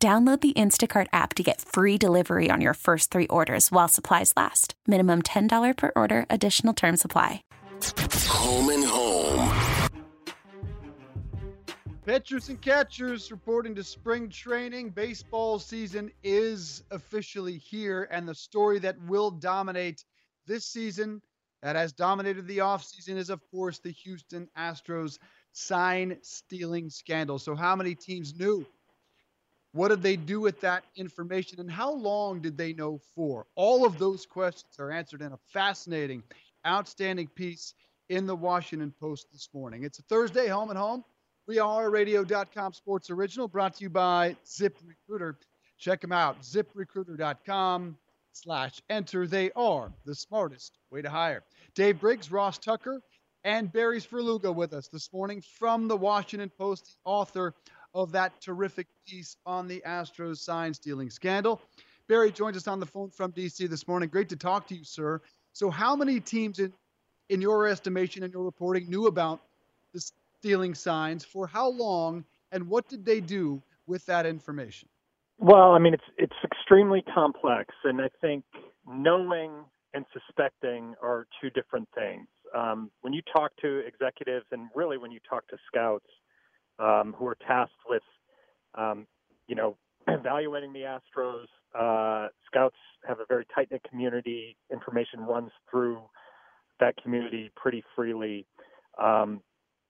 Download the Instacart app to get free delivery on your first three orders while supplies last. Minimum $10 per order, additional term supply. Home and home. Pitchers and catchers reporting to spring training. Baseball season is officially here, and the story that will dominate this season, that has dominated the offseason, is, of course, the Houston Astros sign stealing scandal. So, how many teams knew? What did they do with that information? And how long did they know for? All of those questions are answered in a fascinating, outstanding piece in the Washington Post this morning. It's a Thursday, home and home. We are radio.com sports original brought to you by ZipRecruiter. Check them out, ziprecruiter.com slash enter. They are the smartest way to hire. Dave Briggs, Ross Tucker, and Barry Svrluga with us this morning from the Washington Post, the author of that terrific piece on the Astros sign stealing scandal. Barry joins us on the phone from DC this morning. Great to talk to you, sir. So, how many teams, in, in your estimation and your reporting, knew about the stealing signs for how long, and what did they do with that information? Well, I mean, it's it's extremely complex, and I think knowing and suspecting are two different things. Um, when you talk to executives, and really when you talk to scouts, um, who are tasked with, um, you know, evaluating the Astros. Uh, scouts have a very tight knit community. Information runs through that community pretty freely. Um,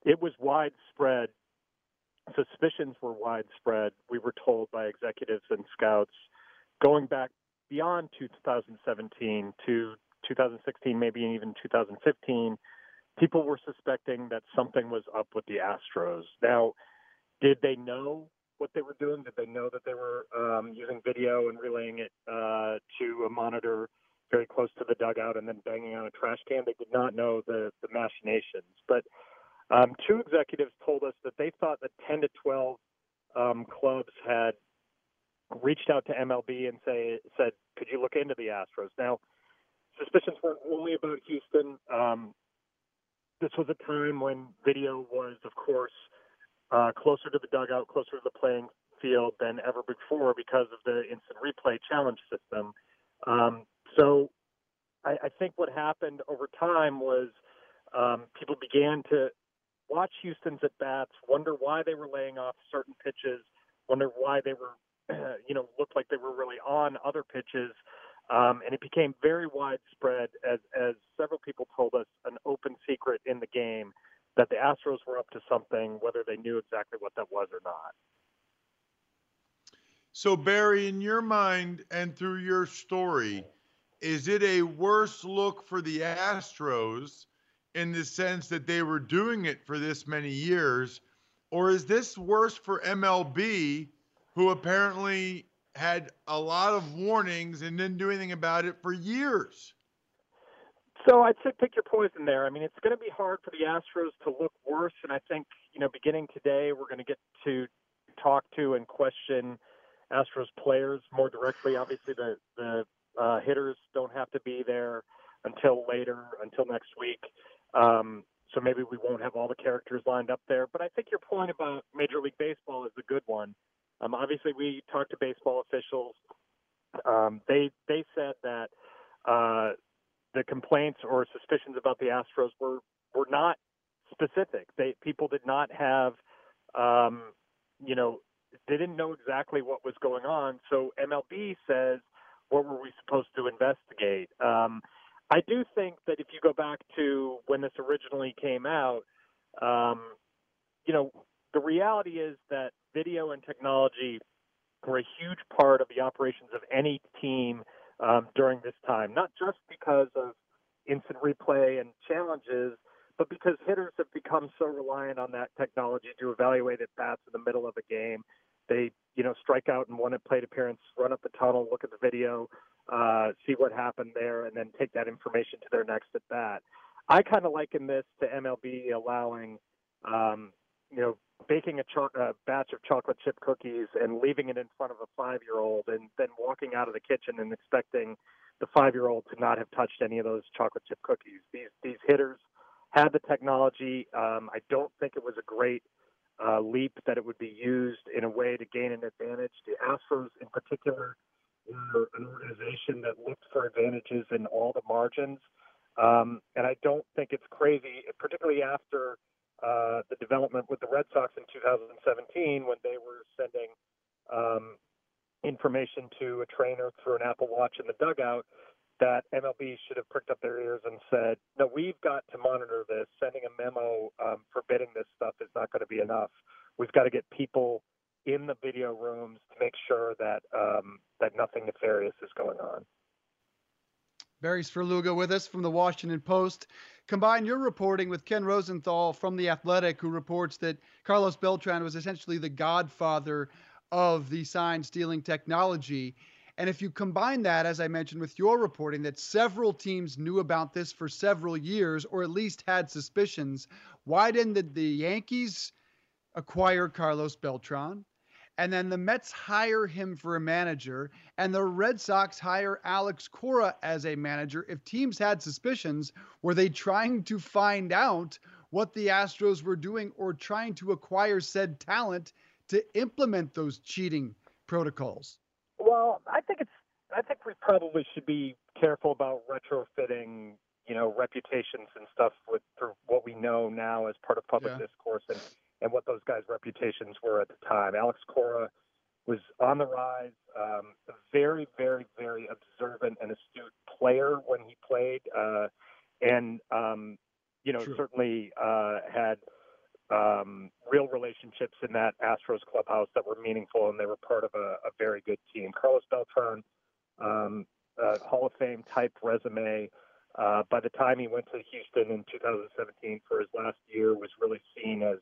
it was widespread. Suspicions were widespread. We were told by executives and scouts going back beyond 2017 to 2016, maybe even 2015 people were suspecting that something was up with the Astros. Now, did they know what they were doing? Did they know that they were um, using video and relaying it uh, to a monitor very close to the dugout and then banging on a trash can? They did not know the, the machinations. But um, two executives told us that they thought that 10 to 12 um, clubs had reached out to MLB and say said, "Could you look into the Astros?" Now, suspicions weren't only about Houston. Um, this was a time when video was, of course, uh, closer to the dugout, closer to the playing field than ever before because of the instant replay challenge system. Um, so I, I think what happened over time was um, people began to watch Houston's at bats, wonder why they were laying off certain pitches, wonder why they were, you know, looked like they were really on other pitches. Um, and it became very widespread as, as several people told us an open secret in the game that the Astros were up to something, whether they knew exactly what that was or not. So, Barry, in your mind and through your story, is it a worse look for the Astros in the sense that they were doing it for this many years? Or is this worse for MLB, who apparently had a lot of warnings and didn't do anything about it for years. So I'd say pick your poison there. I mean, it's going to be hard for the Astros to look worse, and I think you know, beginning today, we're going to get to talk to and question Astros players more directly. Obviously, the the uh, hitters don't have to be there until later, until next week. Um, so maybe we won't have all the characters lined up there. But I think your point about Major League Baseball is a good one. Um, obviously, we talked to baseball officials. Um, they they said that uh, the complaints or suspicions about the Astros were were not specific. They people did not have, um, you know, they didn't know exactly what was going on. So MLB says, what were we supposed to investigate? Um, I do think that if you go back to when this originally came out, um, you know, the reality is that video and technology were a huge part of the operations of any team um, during this time, not just because of instant replay and challenges, but because hitters have become so reliant on that technology to evaluate at bats in the middle of a game. they you know strike out in one at plate appearance, run up the tunnel, look at the video, uh, see what happened there, and then take that information to their next at bat. I kind of liken this to MLB allowing, um, baking a, cho- a batch of chocolate chip cookies and leaving it in front of a five-year-old, and then walking out of the kitchen and expecting the five-year-old to not have touched any of those chocolate chip cookies. These these hitters had the technology. Um, I don't think it was a great uh, leap that it would be used in a way to gain an advantage. The Astros, in particular, were an organization that looked for advantages in all the margins. Um, and I don't think it's crazy, particularly after uh, the development with the Red Sox in 2017 when they were sending um, information to a trainer through an Apple Watch in the dugout that MLB should have pricked up their ears and said, no, we've got to monitor this. Sending a memo um, forbidding this stuff is not going to be enough. We've got to get people in the video rooms to make sure that um, that nothing nefarious is going on. Barry Svrluga with us from the Washington Post. Combine your reporting with Ken Rosenthal from The Athletic, who reports that Carlos Beltran was essentially the godfather of the sign stealing technology. And if you combine that, as I mentioned, with your reporting that several teams knew about this for several years or at least had suspicions, why didn't the Yankees acquire Carlos Beltran? And then the Mets hire him for a manager, and the Red Sox hire Alex Cora as a manager. If teams had suspicions, were they trying to find out what the Astros were doing or trying to acquire said talent to implement those cheating protocols? Well, I think it's. I think we probably should be careful about retrofitting, you know, reputations and stuff with for what we know now as part of public yeah. discourse and and what those guys' reputations were at the time. Alex Cora was on the rise, um, a very, very, very observant and astute player when he played, uh, and um, you know, True. certainly uh, had um, real relationships in that Astros clubhouse that were meaningful, and they were part of a, a very good team. Carlos Beltran, um, Hall of Fame type resume. Uh, by the time he went to Houston in 2017 for his last year, was really seen as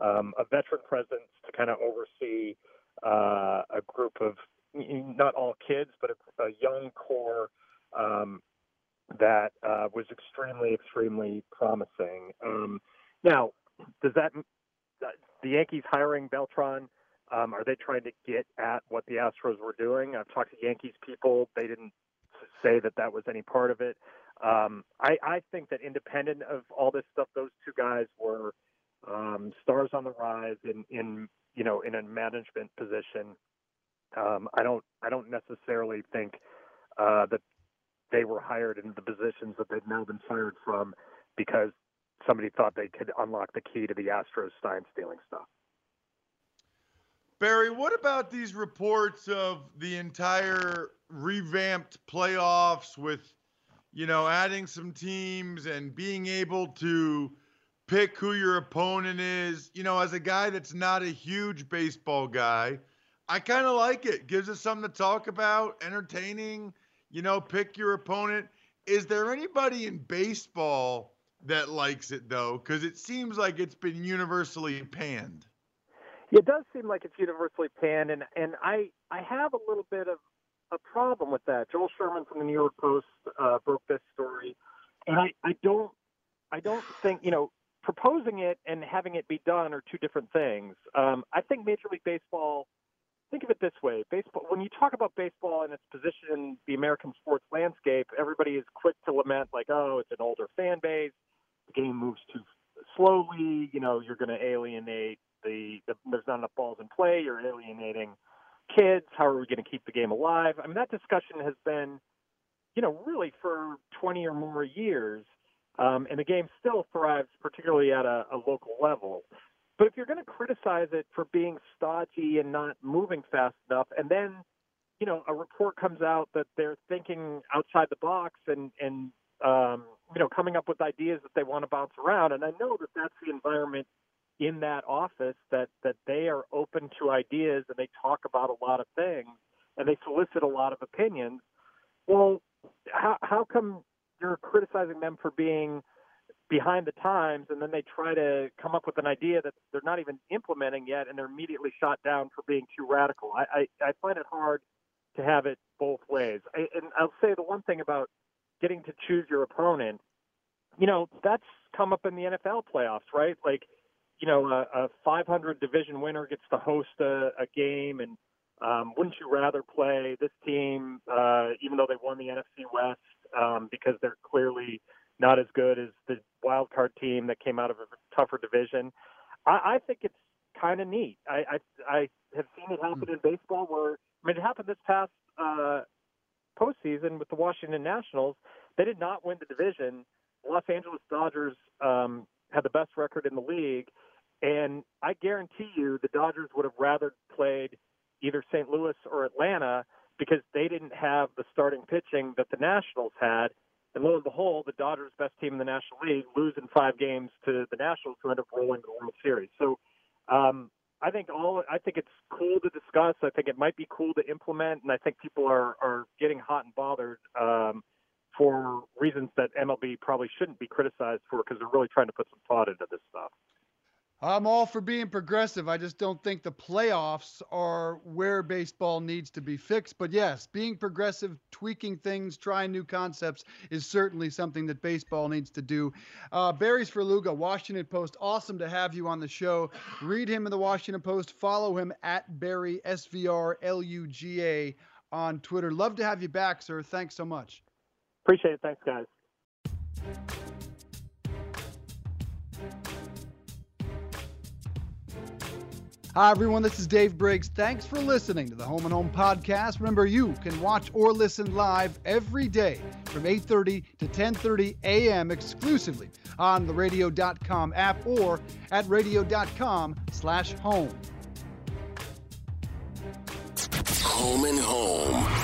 um, a veteran presence to kind of oversee uh, a group of not all kids, but a, a young core um, that uh, was extremely, extremely promising. Um, now, does that the Yankees hiring Beltran? Um, are they trying to get at what the Astros were doing? I've talked to Yankees people; they didn't say that that was any part of it. Um, I, I think that independent of all this stuff, those two guys were um, stars on the rise in, in you know in a management position. Um, I don't I don't necessarily think uh, that they were hired in the positions that they've now been fired from because somebody thought they could unlock the key to the Astros sign stealing stuff. Barry, what about these reports of the entire revamped playoffs with, you know, adding some teams and being able to pick who your opponent is? You know, as a guy that's not a huge baseball guy, I kind of like it. Gives us something to talk about, entertaining, you know, pick your opponent. Is there anybody in baseball that likes it though, because it seems like it's been universally panned. It does seem like it's universally panned, and and I I have a little bit of a problem with that. Joel Sherman from the New York Post uh, broke this story, and I I don't I don't think you know proposing it and having it be done are two different things. Um, I think Major League Baseball. Think of it this way: baseball. When you talk about baseball and its position in the American sports landscape, everybody is quick to lament, like, "Oh, it's an older fan base the game moves too slowly. You know, you're going to alienate the, the there's not enough balls in play. You're alienating kids. How are we going to keep the game alive? I mean, that discussion has been, you know, really for 20 or more years, um, and the game still thrives, particularly at a, a local level. But if you're going to criticize it for being stodgy and not moving fast enough, and then you know a report comes out that they're thinking outside the box and and um, you know, coming up with ideas that they want to bounce around. And I know that that's the environment in that office that that they are open to ideas and they talk about a lot of things and they solicit a lot of opinions. Well, how how come you're criticizing them for being behind the times, and then they try to come up with an idea that they're not even implementing yet, and they're immediately shot down for being too radical. I, I, I find it hard to have it both ways. I, and I'll say the one thing about getting to choose your opponent, you know, that's come up in the NFL playoffs, right? Like, you know, a, a 500 division winner gets to host a, a game, and um, wouldn't you rather play this team, uh, even though they won the NFC West, um, because they're clearly not as good as the wild card team that came out of a tougher division? I, I think it's kind of neat. I, I I have seen it happen in baseball where I mean it happened this past uh, postseason with the Washington Nationals. They did not win the division. Los Angeles Dodgers um, had the best record in the league, and I guarantee you the Dodgers would have rather played either St. Louis or Atlanta because they didn't have the starting pitching that the Nationals had. And lo and behold, the Dodgers, best team in the National League, lose in five games to the Nationals, who end up rolling the World Series. So um, I think all I think it's cool to discuss. I think it might be cool to implement, and I think people are are getting hot and bothered um, for reasons that MLB probably shouldn't be criticized for because they're really trying to put some thought into this stuff. I'm all for being progressive. I just don't think the playoffs are where baseball needs to be fixed. But yes, being progressive, tweaking things, trying new concepts is certainly something that baseball needs to do. Uh, Barry Svrluga, Washington Post. Awesome to have you on the show. Read him in the Washington Post. Follow him at Barry S V R L U G A on Twitter. Love to have you back, sir. Thanks so much. Appreciate it. Thanks, guys. Hi, everyone. This is Dave Briggs. Thanks for listening to the Home and Home podcast. Remember, you can watch or listen live every day from 8:30 to 10:30 a.m. exclusively on the Radio.com app or at radio.com slash home. Home and Home.